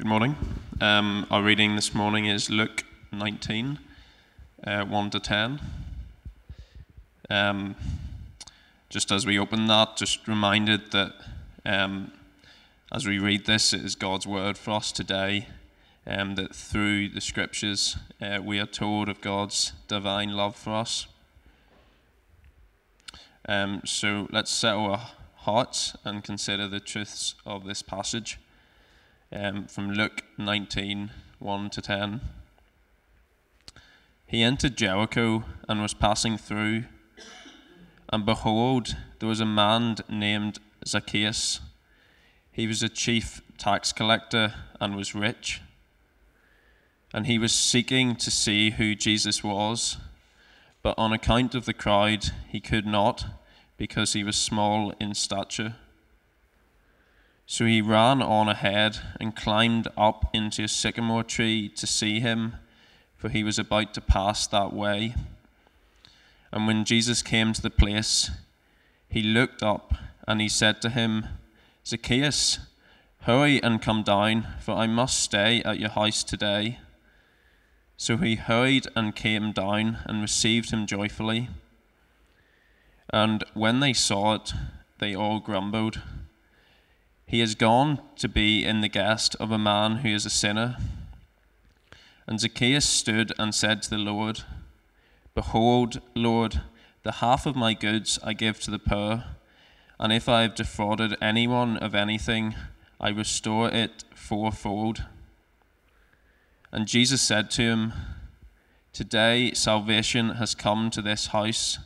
Good morning. Um, our reading this morning is Luke 19, uh, 1 to 10. Um, just as we open that, just reminded that um, as we read this, it is God's word for us today, um, that through the scriptures uh, we are told of God's divine love for us. Um, so let's settle our hearts and consider the truths of this passage um, from Luke 19 1 to 10. He entered Jericho and was passing through. And behold, there was a man named Zacchaeus. He was a chief tax collector and was rich. And he was seeking to see who Jesus was, but on account of the crowd, he could not, because he was small in stature. So he ran on ahead and climbed up into a sycamore tree to see him, for he was about to pass that way. And when Jesus came to the place, he looked up and he said to him, Zacchaeus, hurry and come down, for I must stay at your house today. So he hurried and came down and received him joyfully. And when they saw it, they all grumbled. He has gone to be in the guest of a man who is a sinner. And Zacchaeus stood and said to the Lord, Behold, Lord, the half of my goods I give to the poor, and if I have defrauded anyone of anything, I restore it fourfold. And Jesus said to him, Today salvation has come to this house,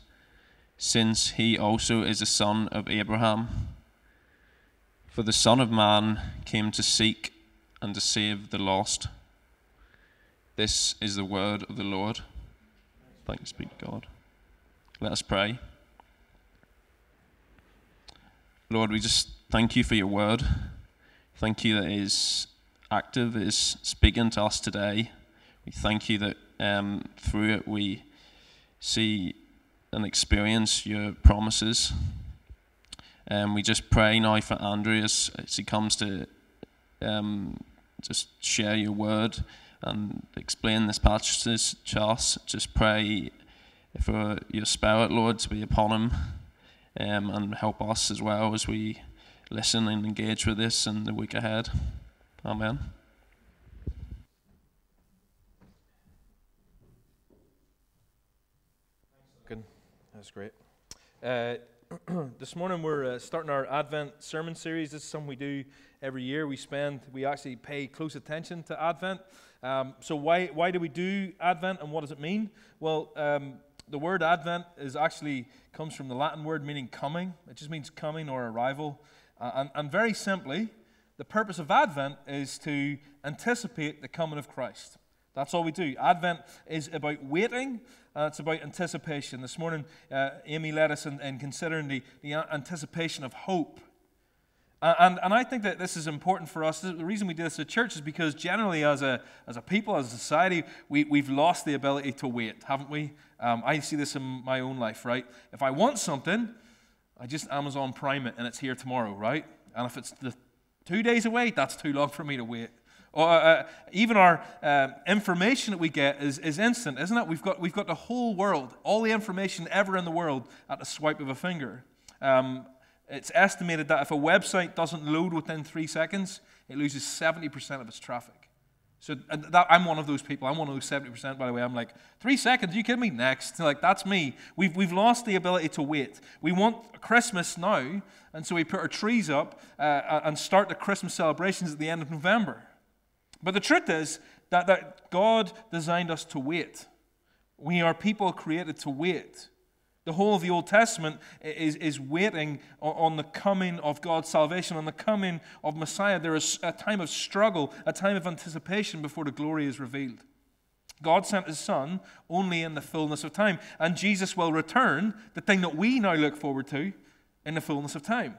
since he also is a son of Abraham. For the Son of Man came to seek and to save the lost. This is the word of the Lord. Thanks be to God. Let us pray. Lord, we just thank you for your word. Thank you that it is active, it is speaking to us today. We thank you that um, through it we see and experience your promises. Um, we just pray now for Andrew as, as he comes to um, just share your word and explain this passage to us. Just pray for your spirit, Lord, to be upon him um, and help us as well as we listen and engage with this in the week ahead. Amen. That's great. Uh, this morning we're uh, starting our Advent sermon series. This is something we do every year. We spend, we actually pay close attention to Advent. Um, so why why do we do Advent, and what does it mean? Well, um, the word Advent is actually comes from the Latin word meaning coming. It just means coming or arrival. Uh, and, and very simply, the purpose of Advent is to anticipate the coming of Christ. That's all we do. Advent is about waiting, uh, it's about anticipation. This morning, uh, Amy led us in, in considering the, the, anticipation of hope. And, and I think that this is important for us. The reason we do this at church is because generally, as a, as a people, as a society, we, we've lost the ability to wait, haven't we? Um, I see this in my own life, right? If I want something, I just Amazon Prime it and it's here tomorrow, right? And if it's the two days away, that's too long for me to wait. Or uh, uh, even our uh, information that we get is, is instant, isn't it? We've got, we've got the whole world, all the information ever in the world at the swipe of a finger. Um, it's estimated that if a website doesn't load within three seconds, it loses 70% of its traffic. So that, I'm one of those people. I'm one of those 70%, by the way. I'm like, three seconds? Are you kidding me? Next. Like, that's me. We've, we've lost the ability to wait. We want Christmas now, and so we put our trees up uh, and start the Christmas celebrations at the end of November. But the truth is that, that God designed us to wait. We are people created to wait. The whole of the Old Testament is, is waiting on the coming of God's salvation, on the coming of Messiah. There is a time of struggle, a time of anticipation before the glory is revealed. God sent his Son only in the fullness of time. And Jesus will return, the thing that we now look forward to, in the fullness of time.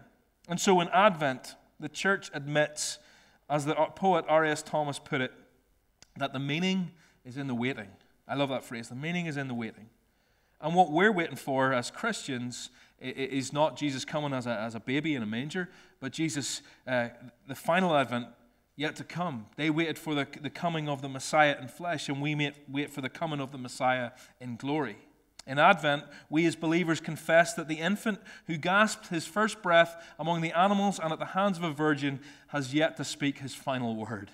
And so in Advent, the church admits as the poet R.S. Thomas put it, that the meaning is in the waiting. I love that phrase. The meaning is in the waiting. And what we're waiting for as Christians is not Jesus coming as a, as a baby in a manger, but Jesus, uh, the final advent, yet to come. They waited for the, the coming of the Messiah in flesh, and we wait for the coming of the Messiah in glory. In Advent, we as believers confess that the infant who gasped his first breath among the animals and at the hands of a virgin has yet to speak his final word.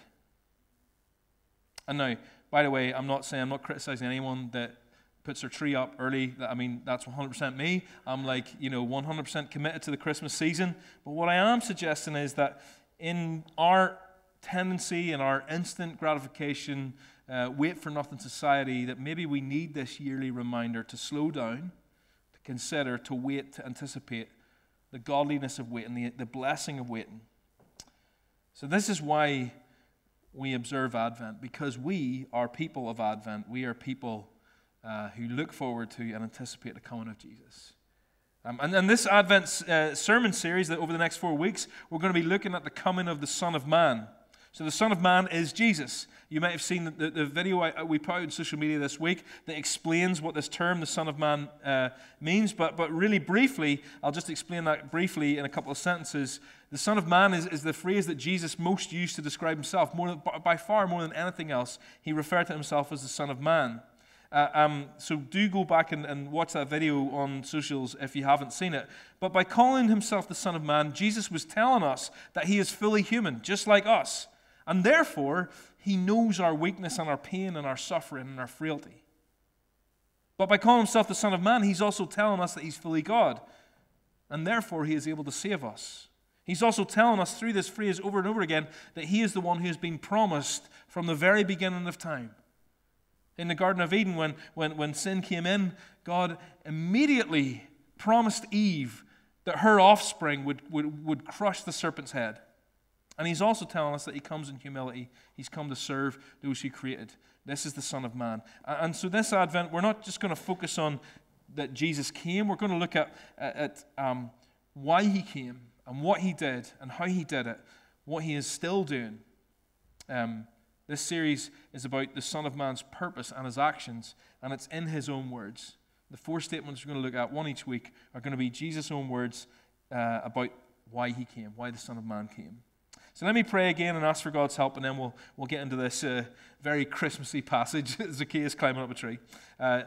And now, by the way, I'm not saying, I'm not criticizing anyone that puts their tree up early. I mean, that's 100% me. I'm like, you know, 100% committed to the Christmas season. But what I am suggesting is that in our tendency and our instant gratification, uh, wait for nothing society, that maybe we need this yearly reminder to slow down, to consider, to wait, to anticipate the godliness of waiting, the, the blessing of waiting. So, this is why we observe Advent, because we are people of Advent. We are people uh, who look forward to and anticipate the coming of Jesus. Um, and in this Advent uh, sermon series, that over the next four weeks, we're going to be looking at the coming of the Son of Man. So the Son of Man is Jesus. You might have seen the, the, video I, we put out on social media this week that explains what this term, the Son of Man, uh, means. But, but really briefly, I'll just explain that briefly in a couple of sentences. The Son of Man is, is the phrase that Jesus most used to describe himself. More than, by far more than anything else, he referred to himself as the Son of Man. Uh, um, so do go back and, and, watch that video on socials if you haven't seen it. But by calling himself the Son of Man, Jesus was telling us that he is fully human, just like us. And therefore, he knows our weakness and our pain and our suffering and our frailty. But by calling himself the Son of Man, he's also telling us that he's fully God. And therefore, he is able to save us. He's also telling us through this phrase over and over again that he is the one who has been promised from the very beginning of time. In the Garden of Eden, when, when, when sin came in, God immediately promised Eve that her offspring would, would, would crush the serpent's head. And he's also telling us that he comes in humility. He's come to serve those he created. This is the Son of Man. And so, this Advent, we're not just going to focus on that Jesus came, we're going to look at, at um, why he came and what he did and how he did it, what he is still doing. Um, this series is about the Son of Man's purpose and his actions, and it's in his own words. The four statements we're going to look at, one each week, are going to be Jesus' own words uh, about why he came, why the Son of Man came. So let me pray again and ask for God's help, and then we'll, we'll get into this uh, very Christmassy passage Zacchaeus climbing up a tree. Uh,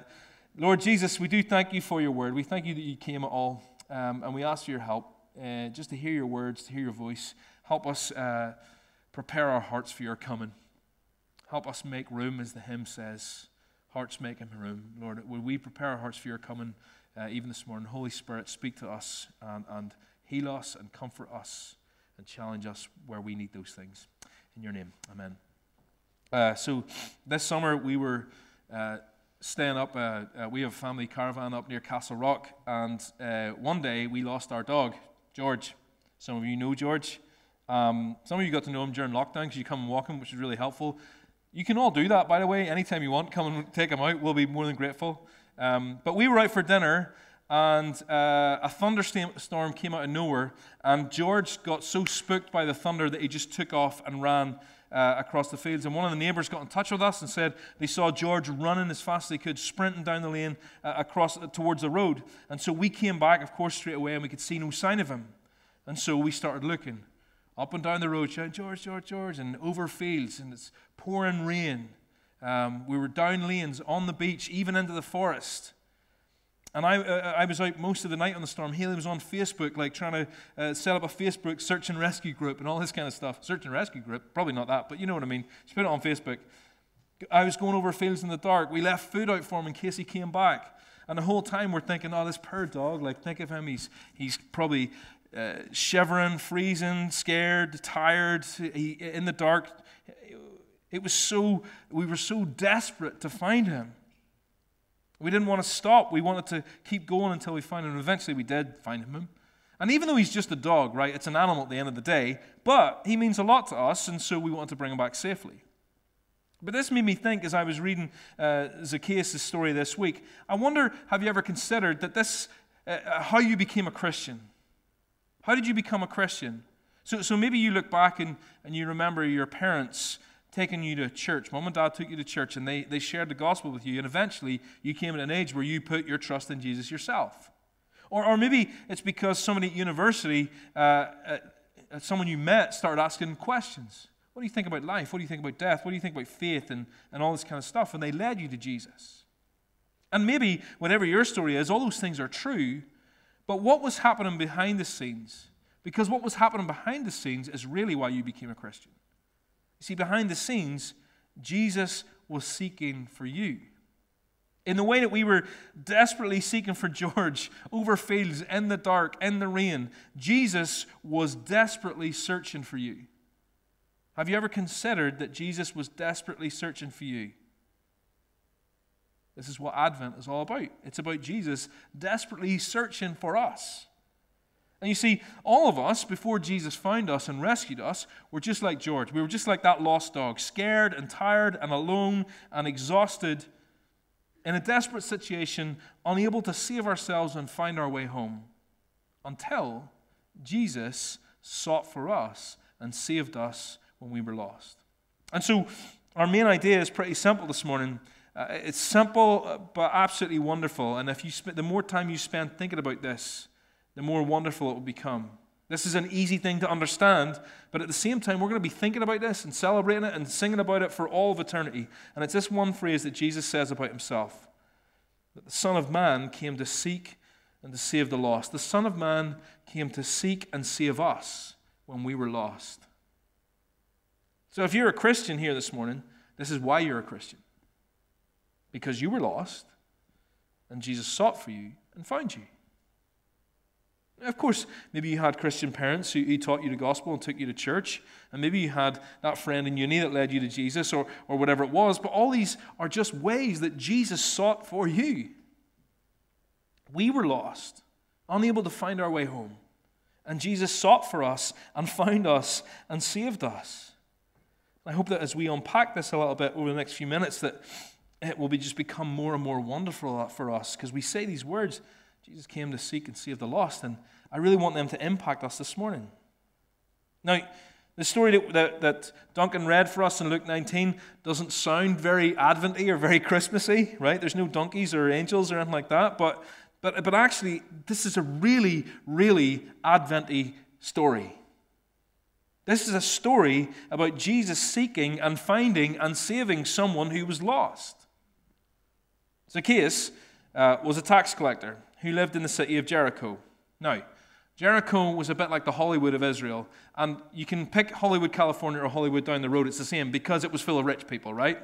Lord Jesus, we do thank you for your word. We thank you that you came at all, um, and we ask for your help uh, just to hear your words, to hear your voice. Help us uh, prepare our hearts for your coming. Help us make room, as the hymn says. Hearts making room. Lord, would we prepare our hearts for your coming uh, even this morning? Holy Spirit, speak to us and, and heal us and comfort us and challenge us where we need those things. In your name, amen. Uh, so this summer we were uh, staying up. Uh, uh we have a family caravan up near Castlerock, and uh, one day we lost our dog, George. Some of you know George. Um, some of you got to know him during lockdown because you come and walk him, which is really helpful. You can all do that, by the way, anytime you want. Come and take him out. We'll be more than grateful. Um, but we were out for dinner, and uh, a thunderstorm came out of nowhere, and George got so spooked by the thunder that he just took off and ran uh, across the fields. And one of the neighbors got in touch with us and said they saw George running as fast as he could, sprinting down the lane uh, across uh, towards the road. And so we came back, of course, straight away, and we could see no sign of him. And so we started looking up and down the road, shouting, George, George, George, and over fields, and it's pouring rain. Um, we were down lanes on the beach, even into the forest. And I, uh, I was out most of the night on the storm. Haley was on Facebook, like trying to uh, set up a Facebook search and rescue group and all this kind of stuff. Search and rescue group, probably not that, but you know what I mean. She put it on Facebook. I was going over fields in the dark. We left food out for him in case he came back. And the whole time we're thinking, oh, this poor dog, like, think of him. He's, he's probably uh, shivering, freezing, scared, tired, he, in the dark. It was so, we were so desperate to find him. We didn't want to stop. We wanted to keep going until we found him. Eventually we did find him. And even though he's just a dog, right, it's an animal at the end of the day, but he means a lot to us, and so we wanted to bring him back safely. But this made me think as I was reading uh, Zacchaeus' story this week. I wonder, have you ever considered that this, uh, uh, how you became a Christian? How did you become a Christian? So, so maybe you look back and, and you remember your parents taking you to church. Mom and dad took you to church and they, they shared the gospel with you, and eventually you came at an age where you put your trust in Jesus yourself. Or, or maybe it's because somebody at university, uh, uh, someone you met, started asking questions. What do you think about life? What do you think about death? What do you think about faith and, and all this kind of stuff? And they led you to Jesus. And maybe, whatever your story is, all those things are true. But what was happening behind the scenes? Because what was happening behind the scenes is really why you became a Christian. See, behind the scenes, Jesus was seeking for you. In the way that we were desperately seeking for George over fields, in the dark, in the rain, Jesus was desperately searching for you. Have you ever considered that Jesus was desperately searching for you? This is what Advent is all about. It's about Jesus desperately searching for us. And you see, all of us, before Jesus found us and rescued us, were just like George. We were just like that lost dog, scared and tired and alone and exhausted, in a desperate situation, unable to save ourselves and find our way home, until Jesus sought for us and saved us when we were lost. And so, our main idea is pretty simple this morning. Uh, it's simple, but absolutely wonderful. And if you sp- the more time you spend thinking about this, the more wonderful it will become. This is an easy thing to understand, but at the same time, we're going to be thinking about this and celebrating it and singing about it for all of eternity. And it's this one phrase that Jesus says about himself that the Son of Man came to seek and to save the lost. The Son of Man came to seek and save us when we were lost. So if you're a Christian here this morning, this is why you're a Christian. Because you were lost, and Jesus sought for you and found you. Of course, maybe you had Christian parents who, who, taught you the gospel and took you to church, and maybe you had that friend in uni that led you to Jesus or, or whatever it was, but all these are just ways that Jesus sought for you. We were lost, unable to find our way home, and Jesus sought for us and found us and saved us. I hope that as we unpack this a little bit over the next few minutes, that it will be just become more and more wonderful for us because we say these words Jesus came to seek and save the lost, and I really want them to impact us this morning. Now, the story that, that, Duncan read for us in Luke 19 doesn't sound very Adventy or very Christmassy, right? There's no donkeys or angels or anything like that, but, but, but actually, this is a really, really Adventy story. This is a story about Jesus seeking and finding and saving someone who was lost. Zacchaeus uh, was a tax collector who lived in the city of Jericho. Now, Jericho was a bit like the Hollywood of Israel. And you can pick Hollywood, California, or Hollywood down the road, it's the same because it was full of rich people, right?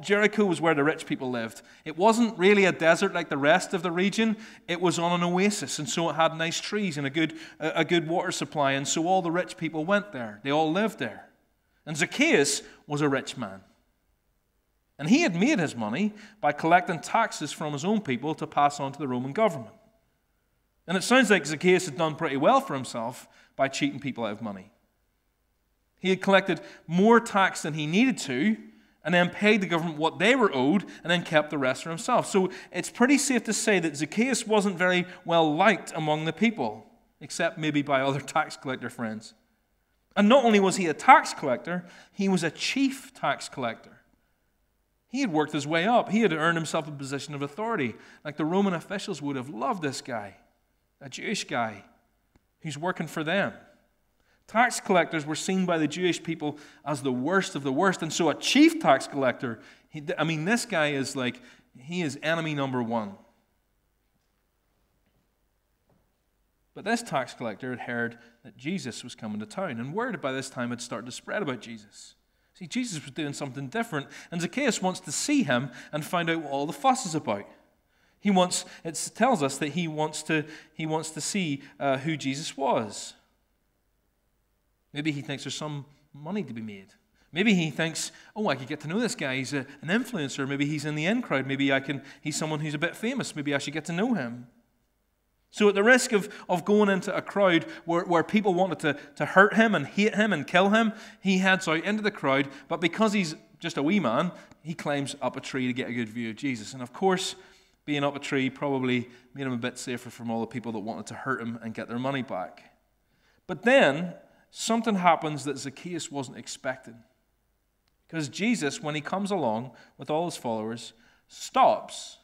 Jericho was where the rich people lived. It wasn't really a desert like the rest of the region, it was on an oasis. And so it had nice trees and a good, a good water supply. And so all the rich people went there, they all lived there. And Zacchaeus was a rich man. And he had made his money by collecting taxes from his own people to pass on to the Roman government. And it sounds like Zacchaeus had done pretty well for himself by cheating people out of money. He had collected more tax than he needed to, and then paid the government what they were owed, and then kept the rest for himself. So it's pretty safe to say that Zacchaeus wasn't very well liked among the people, except maybe by other tax collector friends. And not only was he a tax collector, he was a chief tax collector. He had worked his way up. He had earned himself a position of authority. Like the Roman officials would have loved this guy, a Jewish guy who's working for them. Tax collectors were seen by the Jewish people as the worst of the worst. And so a chief tax collector, he, I mean, this guy is like, he is enemy number one. But this tax collector had heard that Jesus was coming to town, and word by this time had started to spread about Jesus. See, Jesus was doing something different, and Zacchaeus wants to see him and find out what all the fuss is about. He wants, it tells us that he wants to, he wants to see uh, who Jesus was. Maybe he thinks there's some money to be made. Maybe he thinks, oh, I could get to know this guy. He's a, an influencer. Maybe he's in the in crowd. Maybe I can, he's someone who's a bit famous. Maybe I should get to know him. So, at the risk of, of going into a crowd where, where people wanted to, to hurt him and hate him and kill him, he heads out into the crowd. But because he's just a wee man, he climbs up a tree to get a good view of Jesus. And of course, being up a tree probably made him a bit safer from all the people that wanted to hurt him and get their money back. But then, something happens that Zacchaeus wasn't expecting. Because Jesus, when he comes along with all his followers, stops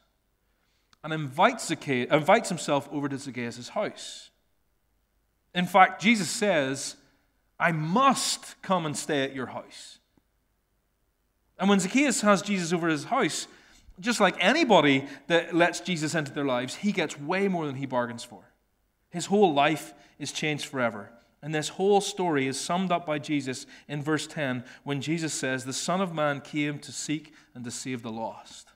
and invites, Zacchaeus, invites himself over to Zacchaeus' house. In fact, Jesus says, I must come and stay at your house. And when Zacchaeus has Jesus over his house, just like anybody that lets Jesus into their lives, he gets way more than he bargains for. His whole life is changed forever. And this whole story is summed up by Jesus in verse 10 when Jesus says, The Son of Man came to seek and to save the lost.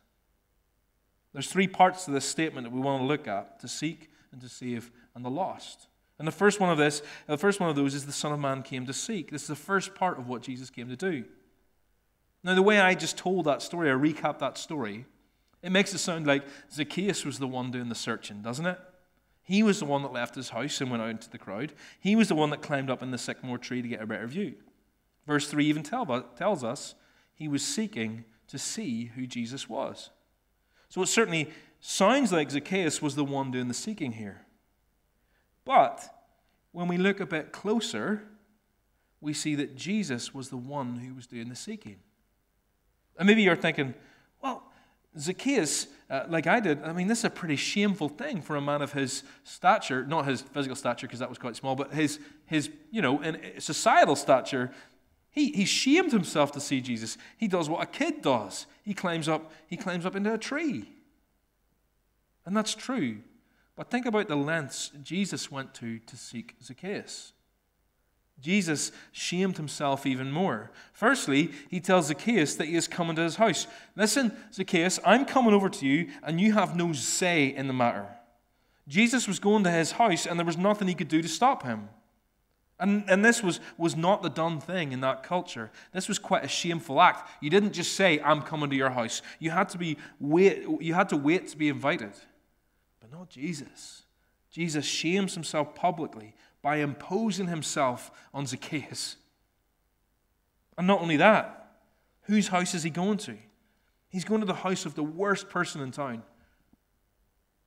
There's three parts to this statement that we want to look at to seek and to save and the lost. And the first one of this, the first one of those is the Son of Man came to seek. This is the first part of what Jesus came to do. Now, the way I just told that story, I recap that story, it makes it sound like Zacchaeus was the one doing the searching, doesn't it? He was the one that left his house and went out into the crowd. He was the one that climbed up in the sycamore tree to get a better view. Verse 3 even tell, tells us he was seeking to see who Jesus was. So it certainly sounds like Zacchaeus was the one doing the seeking here. But when we look a bit closer, we see that Jesus was the one who was doing the seeking. And maybe you're thinking, well, Zacchaeus, uh, like I did, I mean, this is a pretty shameful thing for a man of his stature, not his physical stature, because that was quite small, but his, his you know, societal stature. He, he shamed himself to see Jesus. He does what a kid does. He climbs up, he climbs up into a tree. And that's true. But think about the lengths Jesus went to to seek Zacchaeus. Jesus shamed himself even more. Firstly, he tells Zacchaeus that he is coming to his house. Listen, Zacchaeus, I'm coming over to you, and you have no say in the matter. Jesus was going to his house, and there was nothing he could do to stop him. And, and this was, was not the done thing in that culture. This was quite a shameful act. You didn't just say, I'm coming to your house. You had to, be wait, you had to wait to be invited. But not Jesus. Jesus shames himself publicly by imposing himself on Zacchaeus. And not only that, whose house is he going to? He's going to the house of the worst person in town.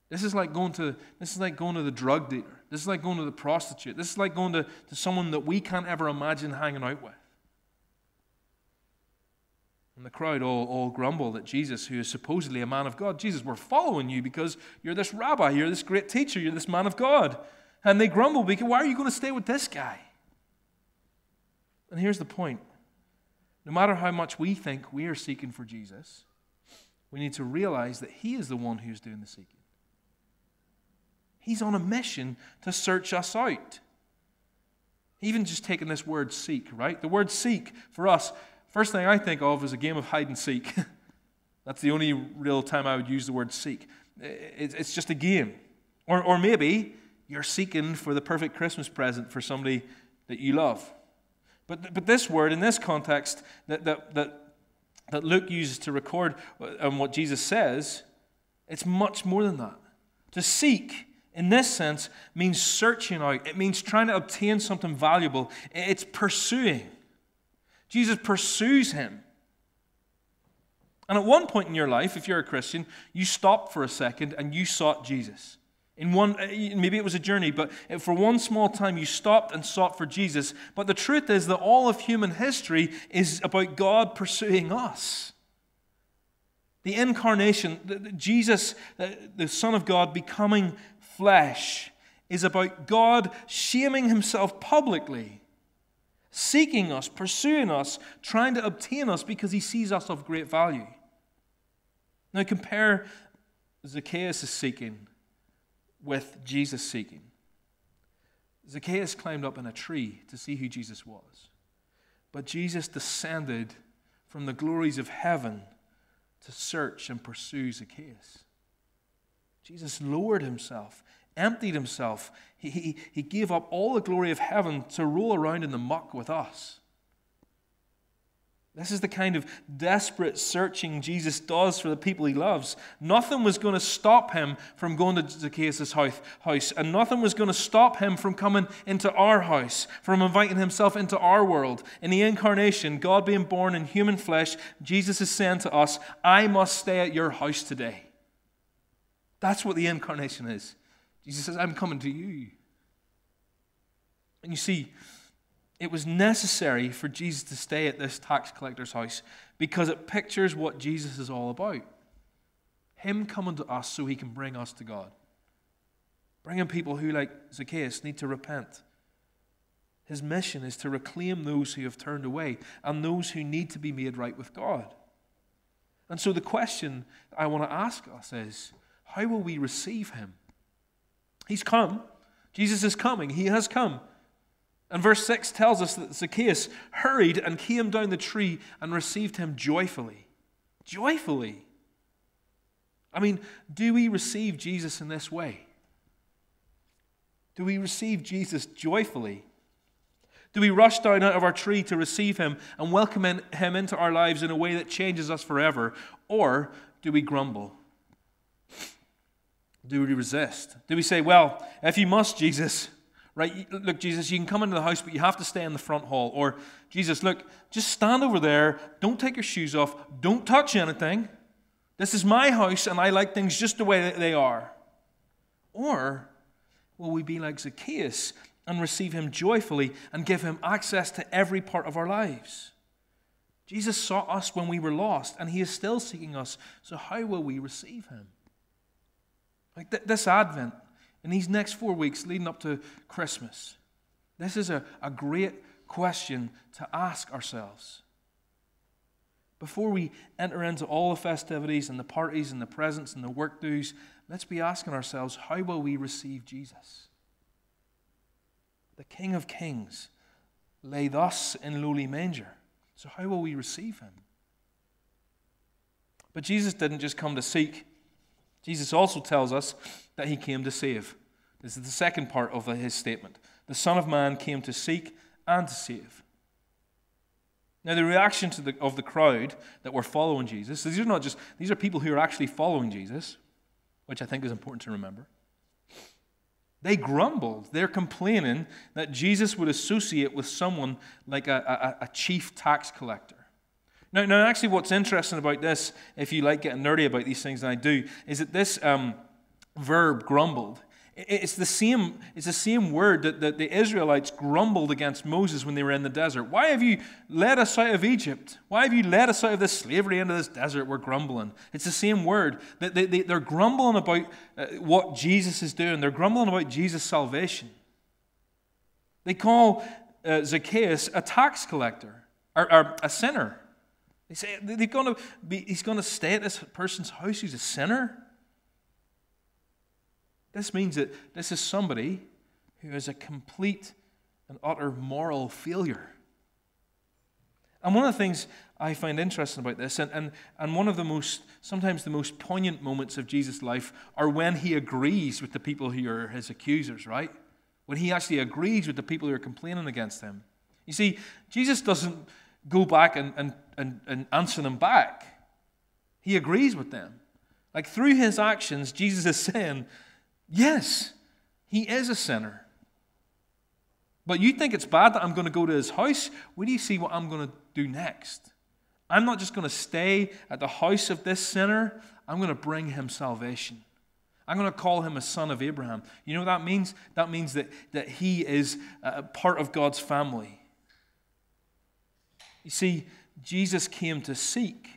This is like going to this is like going to the drug dealer. This is like going to the prostitute. This is like going to, to someone that we can't ever imagine hanging out with. And the crowd all, all grumble that Jesus, who is supposedly a man of God, Jesus, we're following you because you're this rabbi, you're this great teacher, you're this man of God. And they grumble because why are you going to stay with this guy? And here's the point no matter how much we think we are seeking for Jesus, we need to realize that He is the one who's doing the seeking. He's on a mission to search us out. Even just taking this word seek, right? The word seek for us, first thing I think of is a game of hide and seek. That's the only real time I would use the word seek. It's just a game. Or, or maybe you're seeking for the perfect Christmas present for somebody that you love. But, but this word, in this context, that, that, that, that Luke uses to record and um, what Jesus says, it's much more than that. To seek, in this sense, means searching out, it means trying to obtain something valuable, it's pursuing. Jesus pursues him. And at one point in your life, if you're a Christian, you stopped for a second and you sought Jesus. In one, uh, maybe it was a journey, but for one small time you stopped and sought for Jesus. But the truth is that all of human history is about God pursuing us. The incarnation, Jesus, the Son of God, becoming flesh, is about God shaming himself publicly, seeking us, pursuing us, trying to obtain us because he sees us of great value. Now compare Zacchaeus' seeking with Jesus seeking. Zacchaeus climbed up in a tree to see who Jesus was. But Jesus descended from the glories of heaven to search and pursue Zacchaeus. Jesus lowered himself, emptied himself. He, he, he gave up all the glory of heaven to roll around in the muck with us. This is the kind of desperate searching Jesus does for the people he loves. Nothing was going to stop him from going to Zacchaeus' house, and nothing was going to stop him from coming into our house, from inviting himself into our world. In the incarnation, God being born in human flesh, Jesus is saying to us, I must stay at your house today. That's what the incarnation is. Jesus says, I'm coming to you. And you see, it was necessary for Jesus to stay at this tax collector's house because it pictures what Jesus is all about. Him coming to us so he can bring us to God. Bringing people who, like Zacchaeus, need to repent. His mission is to reclaim those who have turned away and those who need to be made right with God. And so the question I want to ask us is how will we receive him? He's come. Jesus is coming. He has come. And verse 6 tells us that Zacchaeus hurried and came down the tree and received him joyfully. Joyfully. I mean, do we receive Jesus in this way? Do we receive Jesus joyfully? Do we rush down out of our tree to receive him and welcome him into our lives in a way that changes us forever? Or do we grumble? Do we resist? Do we say, well, if you must, Jesus, right? Look, Jesus, you can come into the house, but you have to stay in the front hall. Or, Jesus, look, just stand over there. Don't take your shoes off. Don't touch anything. This is my house, and I like things just the way that they are. Or will we be like Zacchaeus and receive him joyfully and give him access to every part of our lives? Jesus sought us when we were lost, and he is still seeking us. So, how will we receive him? Like th- this Advent, in these next four weeks leading up to Christmas, this is a, a great question to ask ourselves. Before we enter into all the festivities and the parties and the presents and the work dues, let's be asking ourselves how will we receive Jesus? The King of Kings lay thus in lowly manger. So, how will we receive him? But Jesus didn't just come to seek, Jesus also tells us that he came to save. This is the second part of his statement. The Son of Man came to seek and to save. Now, the reaction the, of the crowd that were following Jesus, these are not just, these are people who are actually following Jesus, which I think is important to remember. They grumbled. They're complaining that Jesus would associate with someone like a, a, a chief tax collector. Now, now, actually, what's interesting about this, if you like getting nerdy about these things, and I do, is that this um, verb, grumbled, it's the same, it's the same word that, that the Israelites grumbled against Moses when they were in the desert. Why have you led us out of Egypt? Why have you led us out of this slavery into this desert? We're grumbling. It's the same word. They, they, they're grumbling about uh, what Jesus is doing, they're grumbling about Jesus' salvation. They call uh, Zacchaeus a tax collector or, or a sinner. They say they're going to be, he's going to stay at this person's house who's a sinner. This means that this is somebody who is a complete and utter moral failure. And one of the things I find interesting about this, and, and, and one of the most, sometimes the most poignant moments of Jesus' life, are when he agrees with the people who are his accusers, right? When he actually agrees with the people who are complaining against him. You see, Jesus doesn't go back and, and, and, and answer them back, he agrees with them. Like through his actions, Jesus is saying, Yes, he is a sinner. But you think it's bad that I'm going to go to his house? Where do you see what I'm going to do next? I'm not just going to stay at the house of this sinner, I'm going to bring him salvation. I'm going to call him a son of Abraham. You know what that means? That means that, that he is part of God's family. You see, Jesus came to seek,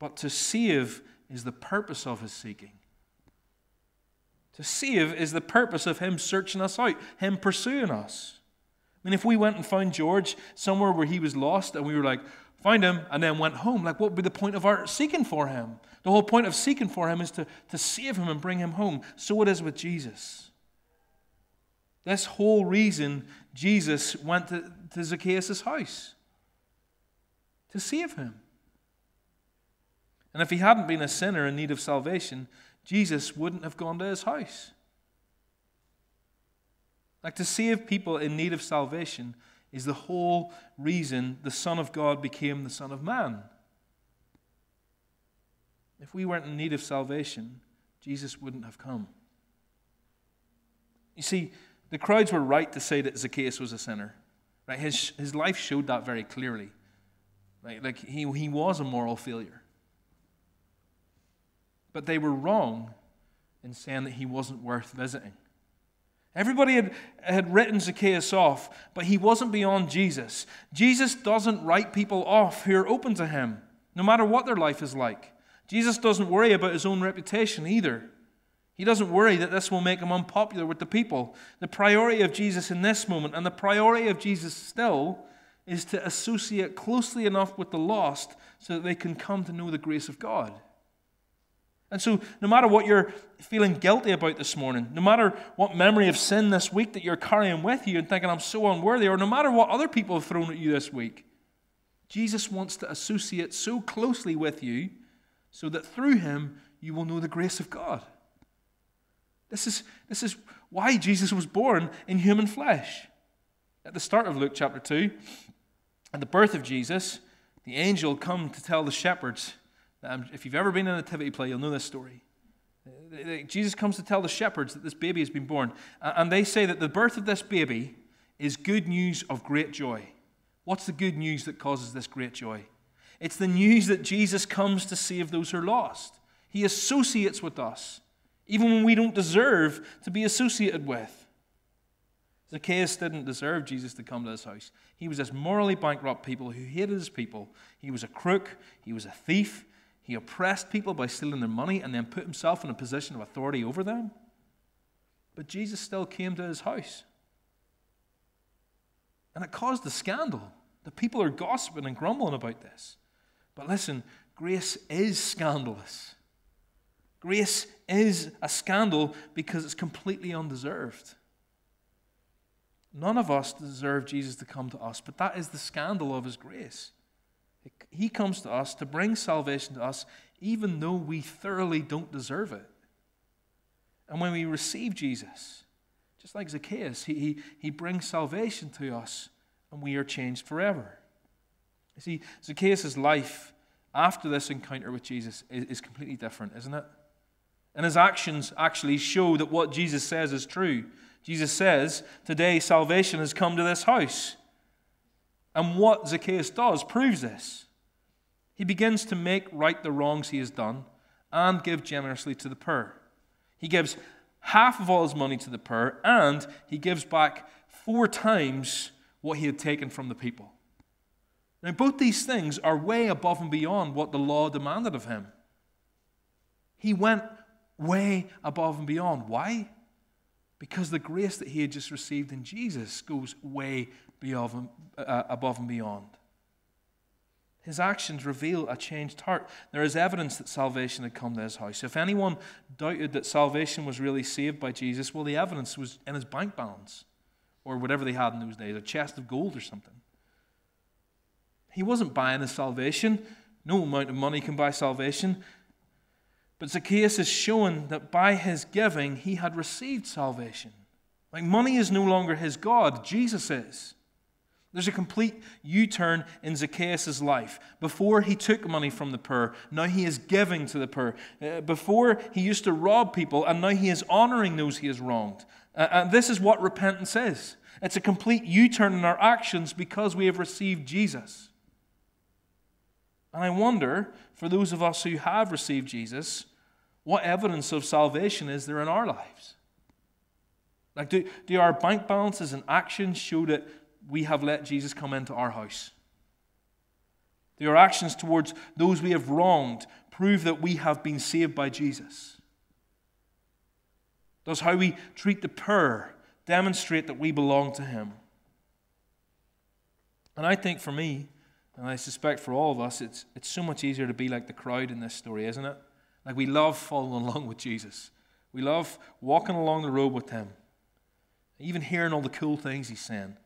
but to save is the purpose of his seeking. To save is the purpose of Him searching us out, Him pursuing us. I mean, if we went and found George somewhere where he was lost and we were like, find him, and then went home, like, what would be the point of our seeking for him? The whole point of seeking for him is to, to save him and bring him home. So it is with Jesus. This whole reason Jesus went to, to Zacchaeus' house to save him. And if he hadn't been a sinner in need of salvation, Jesus wouldn't have gone to his house. Like to save people in need of salvation is the whole reason the Son of God became the Son of Man. If we weren't in need of salvation, Jesus wouldn't have come. You see, the crowds were right to say that Zacchaeus was a sinner. Right? His, his life showed that very clearly. Right? Like he, he was a moral failure. But they were wrong in saying that he wasn't worth visiting. Everybody had, had written Zacchaeus off, but he wasn't beyond Jesus. Jesus doesn't write people off who are open to him, no matter what their life is like. Jesus doesn't worry about his own reputation either. He doesn't worry that this will make him unpopular with the people. The priority of Jesus in this moment, and the priority of Jesus still, is to associate closely enough with the lost so that they can come to know the grace of God. And so, no matter what you're feeling guilty about this morning, no matter what memory of sin this week that you're carrying with you and thinking, I'm so unworthy, or no matter what other people have thrown at you this week, Jesus wants to associate so closely with you so that through him you will know the grace of God. This is, this is why Jesus was born in human flesh. At the start of Luke chapter 2, at the birth of Jesus, the angel come to tell the shepherds. Um, if you've ever been in a nativity play, you'll know this story. Jesus comes to tell the shepherds that this baby has been born. And they say that the birth of this baby is good news of great joy. What's the good news that causes this great joy? It's the news that Jesus comes to save those who are lost. He associates with us even when we don't deserve to be associated with. Zacchaeus didn't deserve Jesus to come to his house. He was this morally bankrupt people who hated his people. He was a crook, he was a thief, he oppressed people by stealing their money and then put himself in a position of authority over them. But Jesus still came to his house. And it caused a scandal. The people are gossiping and grumbling about this. But listen, grace is scandalous. Grace is a scandal because it's completely undeserved. None of us deserve Jesus to come to us, but that is the scandal of his grace. He comes to us to bring salvation to us, even though we thoroughly don't deserve it. And when we receive Jesus, just like Zacchaeus, he, he, he brings salvation to us, and we are changed forever. You see, Zacchaeus' life after this encounter with Jesus is, is completely different, isn't it? And his actions actually show that what Jesus says is true. Jesus says, Today salvation has come to this house. And what Zacchaeus does proves this. He begins to make right the wrongs he has done and give generously to the poor. He gives half of all his money to the poor and he gives back four times what he had taken from the people. Now, both these things are way above and beyond what the law demanded of him. He went way above and beyond. Why? Because the grace that he had just received in Jesus goes way beyond, uh, above and beyond. His actions reveal a changed heart. There is evidence that salvation had come to his house. If anyone doubted that salvation was really saved by Jesus, well, the evidence was in his bank balance or whatever they had in those days, a chest of gold or something. He wasn't buying his salvation. No amount of money can buy salvation. But Zacchaeus is showing that by his giving, he had received salvation. Like money is no longer his God, Jesus is. There's a complete U turn in Zacchaeus' life. Before he took money from the poor, now he is giving to the poor. Uh, before he used to rob people, and now he is honoring those he has wronged. Uh, and this is what repentance is it's a complete U turn in our actions because we have received Jesus. And I wonder, for those of us who have received Jesus, what evidence of salvation is there in our lives? Like, do, do our bank balances and actions show that we have let Jesus come into our house? Do our actions towards those we have wronged prove that we have been saved by Jesus? Does how we treat the poor demonstrate that we belong to Him? And I think for me, and I suspect for all of us, it's, it's so much easier to be like the crowd in this story, isn't it? Like we love following along with Jesus. We love walking along the road with him, even hearing all the cool things he's saying.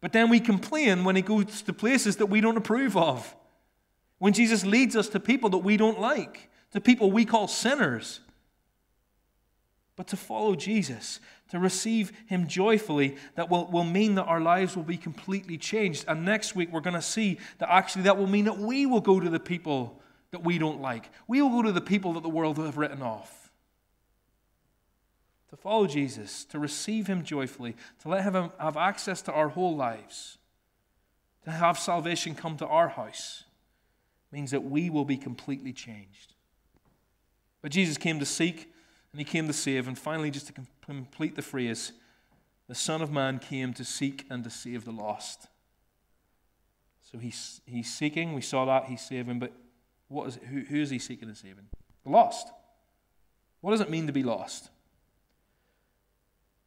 But then we complain when he goes to places that we don't approve of. When Jesus leads us to people that we don't like, to people we call sinners. But to follow Jesus, to receive Him joyfully, that will, will mean that our lives will be completely changed. And next week, we're going to see that actually that will mean that we will go to the people that we don't like. We will go to the people that the world have written off. To follow Jesus, to receive Him joyfully, to let Him have access to our whole lives, to have salvation come to our house, means that we will be completely changed. But Jesus came to seek and He came to save. And finally, just to complete the phrase, the Son of Man came to seek and to save the lost. So he's, he's seeking, we saw that, he's saving, but what is, who, who is he seeking and saving? The lost. What does it mean to be lost?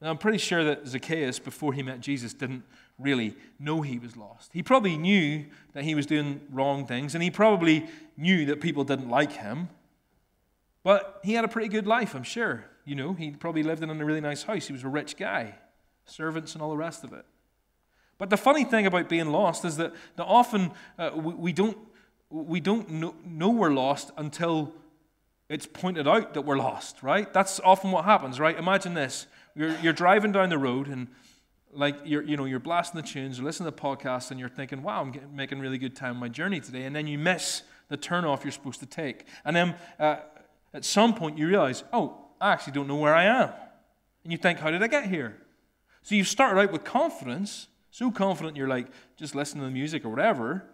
Now, I'm pretty sure that Zacchaeus, before he met Jesus, didn't really know he was lost. He probably knew that he was doing wrong things, and he probably knew that people didn't like him. But he had a pretty good life, I'm sure. You know, he probably lived in a really nice house. He was a rich guy, servants and all the rest of it. But the funny thing about being lost is that, that often uh, we, we, don't, we don't know, know we're lost until it's pointed out that we're lost, right? That's often what happens, right? Imagine this. You're, you're driving down the road and like you're, you know, you're blasting the tunes, you're listening to the podcast, and you're thinking, wow, I'm getting, making really good time on my journey today. And then you miss the turnoff you're supposed to take. And then uh, at some point you realize, oh, I actually don't know where I am. And you think, how did I get here? So you've started out with confidence, so confident you're like just listening to the music or whatever.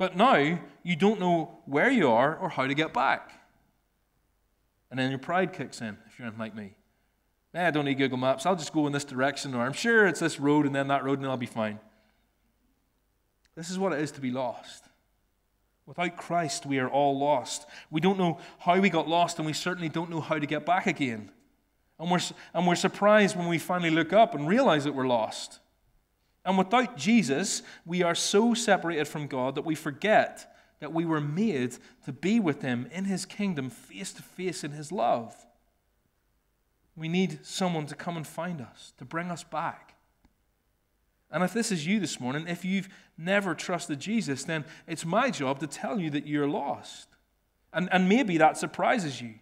But now you don't know where you are or how to get back. And then your pride kicks in if you're like me. Eh, I don't need Google Maps. I'll just go in this direction, or I'm sure it's this road and then that road, and I'll be fine. This is what it is to be lost. Without Christ, we are all lost. We don't know how we got lost, and we certainly don't know how to get back again. And we're, and we're surprised when we finally look up and realize that we're lost. And without Jesus, we are so separated from God that we forget that we were made to be with Him in His kingdom, face to face in His love. We need someone to come and find us, to bring us back. And if this is you this morning, if you've never trusted Jesus, then it's my job to tell you that you're lost. And, and maybe that surprises you.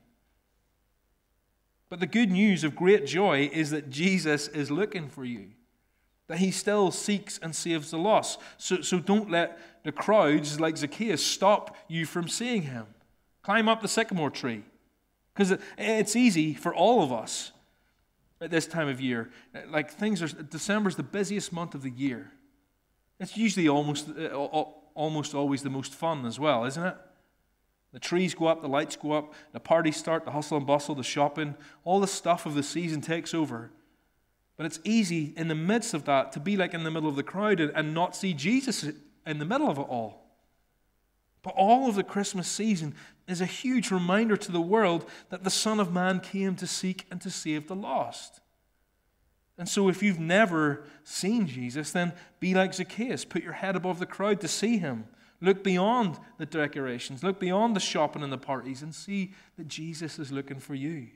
But the good news of great joy is that Jesus is looking for you, that he still seeks and saves the lost. So, so don't let the crowds like Zacchaeus stop you from seeing him. Climb up the sycamore tree. Because it's easy for all of us at this time of year. Like things are, December's the busiest month of the year. It's usually almost, uh, almost always the most fun as well, isn't it? The trees go up, the lights go up, the parties start, the hustle and bustle, the shopping, all the stuff of the season takes over. But it's easy in the midst of that to be like in the middle of the crowd and not see Jesus in the middle of it all. But all of the Christmas season is a huge reminder to the world that the Son of Man came to seek and to save the lost. And so, if you've never seen Jesus, then be like Zacchaeus. Put your head above the crowd to see him. Look beyond the decorations, look beyond the shopping and the parties, and see that Jesus is looking for you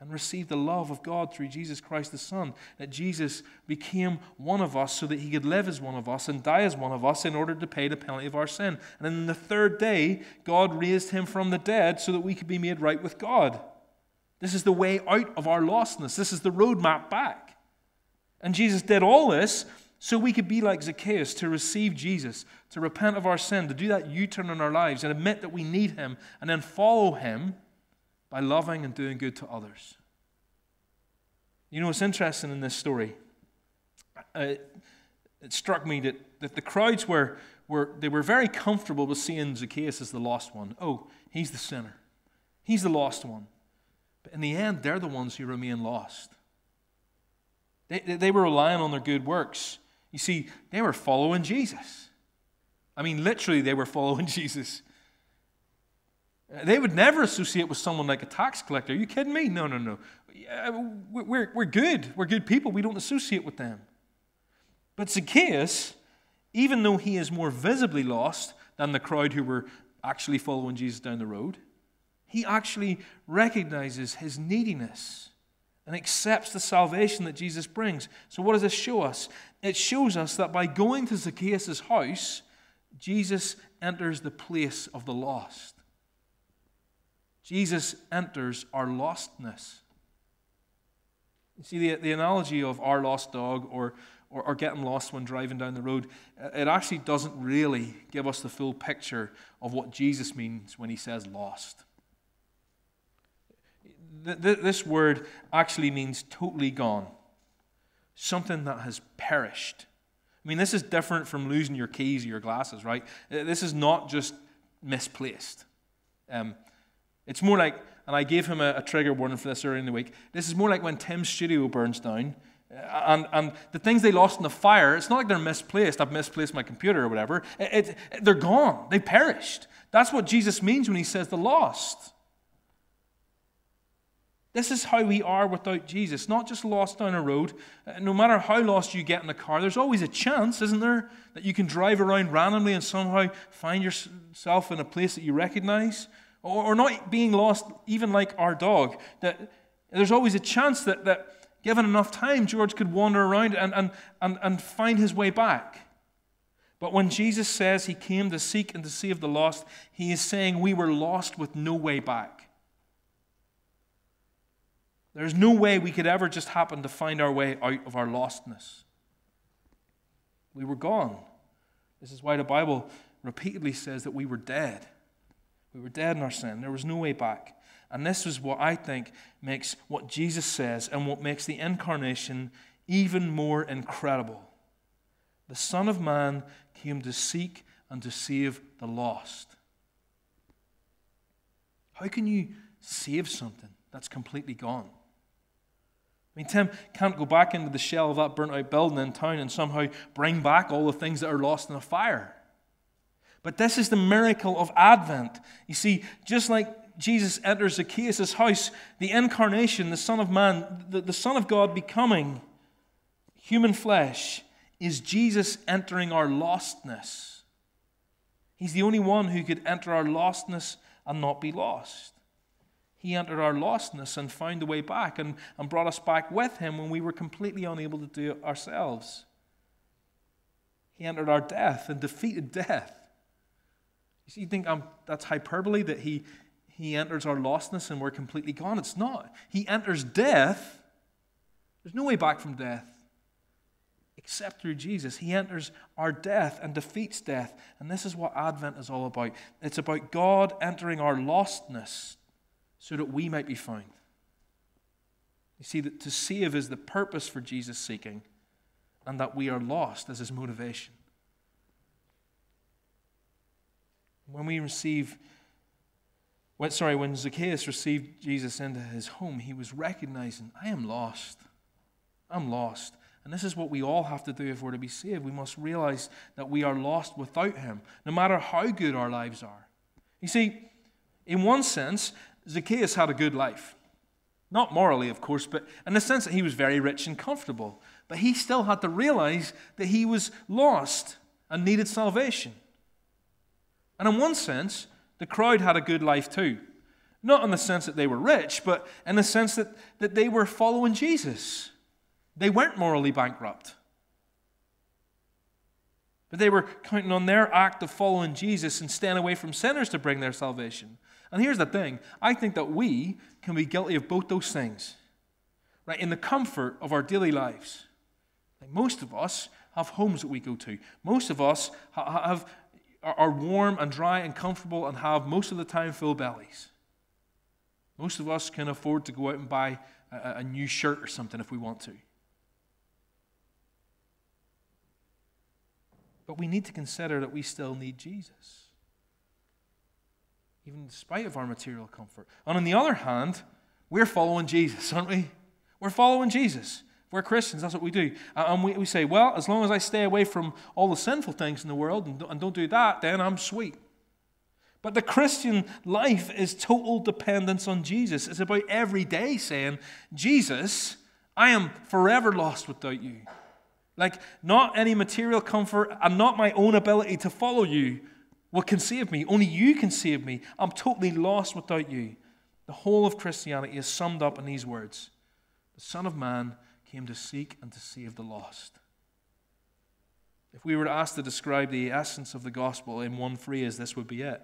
and receive the love of God through Jesus Christ the Son. That Jesus became one of us so that he could live as one of us and die as one of us in order to pay the penalty of our sin. And then the third day, God raised him from the dead so that we could be made right with God. This is the way out of our lostness, this is the roadmap back. And Jesus did all this so we could be like Zacchaeus to receive Jesus, to repent of our sin, to do that U turn in our lives and admit that we need him, and then follow him by loving and doing good to others. You know, it's interesting in this story. Uh, it struck me that, that the crowds were, were, they were very comfortable with seeing Zacchaeus as the lost one. Oh, he's the sinner. He's the lost one. But in the end, they're the ones who remain lost. They, they were relying on their good works. You see, they were following Jesus. I mean, literally, they were following Jesus. They would never associate with someone like a tax collector. Are you kidding me? No, no, no. We're, we're good. We're good people. We don't associate with them. But Zacchaeus, even though he is more visibly lost than the crowd who were actually following Jesus down the road, he actually recognizes his neediness and accepts the salvation that Jesus brings. So, what does this show us? It shows us that by going to Zacchaeus' house, Jesus enters the place of the lost. Jesus enters our lostness. You see, the, the analogy of our lost dog or, or, or, getting lost when driving down the road, uh, it actually doesn't really give us the full picture of what Jesus means when he says lost. This word actually means totally gone, something that has perished. I mean, this is different from losing your keys or your glasses, right? Uh, this is not just misplaced. Um, it's more like, and I gave him a, a, trigger warning for this earlier in the week. This is more like when Tim's studio burns down. Uh, and, and the things they lost in the fire, it's not like they're misplaced. I've misplaced my computer or whatever. It, it, they're gone. They perished. That's what Jesus means when he says the lost. This is how we are without Jesus, not just lost down a road. Uh, no matter how lost you get in a car, there's always a chance, isn't there, that you can drive around randomly and somehow find yourself in a place that you recognize. Or, or not being lost, even like our dog. That there's always a chance that, that given enough time, George could wander around and, and, and, and find his way back. But when Jesus says he came to seek and to save the lost, he is saying we were lost with no way back. There's no way we could ever just happen to find our way out of our lostness. We were gone. This is why the Bible repeatedly says that we were dead. We were dead in our sin. There was no way back. And this is what I think makes what Jesus says and what makes the incarnation even more incredible. The Son of Man came to seek and to save the lost. How can you save something that's completely gone? I mean, Tim can't go back into the shell of that burnt out building in town and somehow bring back all the things that are lost in a fire. But this is the miracle of Advent. You see, just like Jesus enters Zacchaeus' house, the incarnation, the Son of Man, the, the Son of God becoming human flesh, is Jesus entering our lostness. He's the only one who could enter our lostness and not be lost. He entered our lostness and found a way back and, and brought us back with Him when we were completely unable to do it ourselves. He entered our death and defeated death. You see, you think um, that's hyperbole that he, he enters our lostness and we're completely gone? It's not. He enters death. There's no way back from death except through Jesus. He enters our death and defeats death. And this is what Advent is all about it's about God entering our lostness so that we might be found. You see, that to save is the purpose for Jesus seeking, and that we are lost as his motivation. When we receive, sorry, when Zacchaeus received Jesus into his home, he was recognizing, I am lost. I'm lost. And this is what we all have to do if we're to be saved. We must realize that we are lost without him, no matter how good our lives are. You see, in one sense, Zacchaeus had a good life. Not morally, of course, but in the sense that he was very rich and comfortable. But he still had to realize that he was lost and needed salvation. And in one sense, the crowd had a good life too. Not in the sense that they were rich, but in the sense that, that they were following Jesus. They weren't morally bankrupt. But they were counting on their act of following Jesus and staying away from sinners to bring their salvation. And here's the thing I think that we can be guilty of both those things, right? In the comfort of our daily lives. Like most of us have homes that we go to, most of us have, are warm and dry and comfortable and have most of the time full bellies. Most of us can afford to go out and buy a, a new shirt or something if we want to. But we need to consider that we still need Jesus even in spite of our material comfort. And on the other hand, we're following Jesus, aren't we? We're following Jesus. We're Christians, that's what we do. And we, we say, well, as long as I stay away from all the sinful things in the world and, and don't do that, then I'm sweet. But the Christian life is total dependence on Jesus. It's about every day saying, Jesus, I am forever lost without you. Like, not any material comfort and not my own ability to follow you, what can save me? Only you can save me. I'm totally lost without you. The whole of Christianity is summed up in these words The Son of Man came to seek and to save the lost. If we were asked to describe the essence of the gospel in one phrase, this would be it.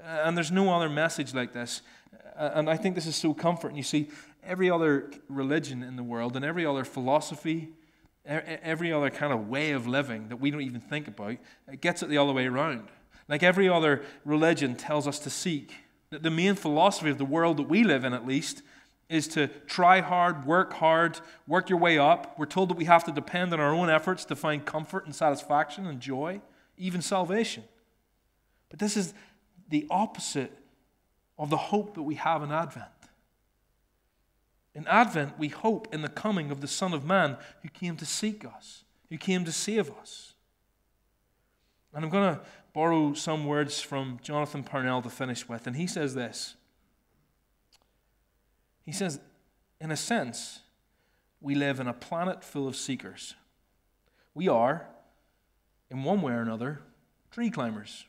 And there's no other message like this. And I think this is so comforting. You see, every other religion in the world and every other philosophy, every other kind of way of living that we don't even think about, it gets it the other way around. Like every other religion tells us to seek. The main philosophy of the world that we live in, at least, is to try hard, work hard, work your way up. We're told that we have to depend on our own efforts to find comfort and satisfaction and joy, even salvation. But this is the opposite of the hope that we have in Advent. In Advent, we hope in the coming of the Son of Man who came to seek us, who came to save us. And I'm going to borrow some words from Jonathan Parnell to finish with, and he says this He says, in a sense, we live in a planet full of seekers. We are, in one way or another, tree climbers,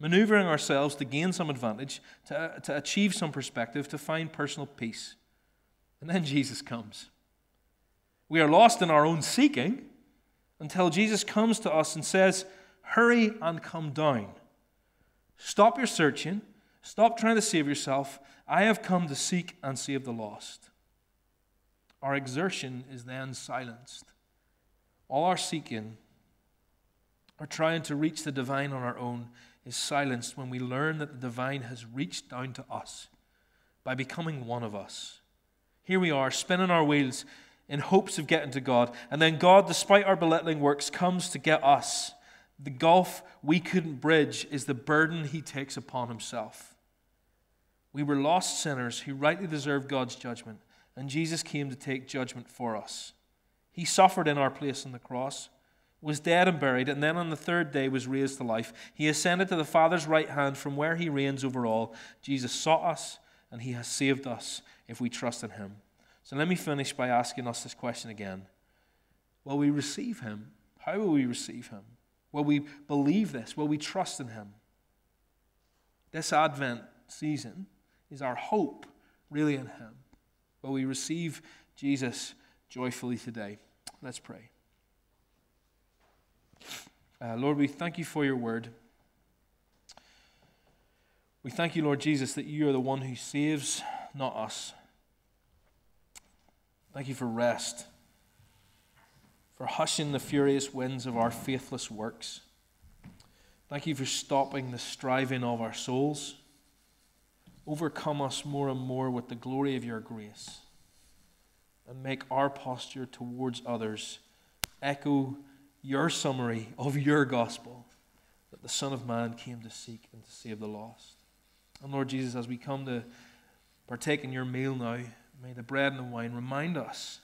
maneuvering ourselves to gain some advantage, to, to achieve some perspective, to find personal peace. And then Jesus comes. We are lost in our own seeking until Jesus comes to us and says, Hurry and come down. Stop your searching. Stop trying to save yourself. I have come to seek and save the lost. Our exertion is then silenced. All our seeking, our trying to reach the divine on our own, is silenced when we learn that the divine has reached down to us by becoming one of us. Here we are, spinning our wheels in hopes of getting to God. And then God, despite our belittling works, comes to get us. The gulf we couldn't bridge is the burden he takes upon himself. We were lost sinners who rightly deserved God's judgment, and Jesus came to take judgment for us. He suffered in our place on the cross, was dead and buried, and then on the third day was raised to life. He ascended to the Father's right hand from where he reigns over all. Jesus sought us, and he has saved us if we trust in him. So let me finish by asking us this question again Will we receive him? How will we receive him? Will we believe this? Will we trust in him? This Advent season is our hope really in him. Will we receive Jesus joyfully today? Let's pray. Uh, Lord, we thank you for your word. We thank you, Lord Jesus, that you are the one who saves, not us. Thank you for rest, for hushing the furious winds of our faithless works. Thank you for stopping the striving of our souls. Overcome us more and more with the glory of your grace and make our posture towards others echo your summary of your gospel that the Son of Man came to seek and to save the lost. And Lord Jesus, as we come to partake in your meal now, May the bread and the wine remind us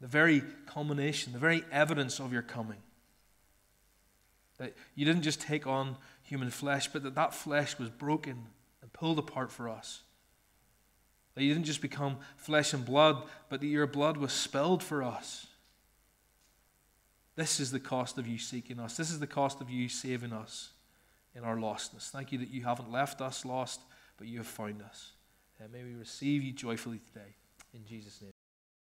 the very culmination, the very evidence of your coming. That you didn't just take on human flesh, but that that flesh was broken and pulled apart for us. That you didn't just become flesh and blood, but that your blood was spilled for us. This is the cost of you seeking us. This is the cost of you saving us in our lostness. Thank you that you haven't left us lost, but you have found us. And may we receive you joyfully today. In Jesus' name.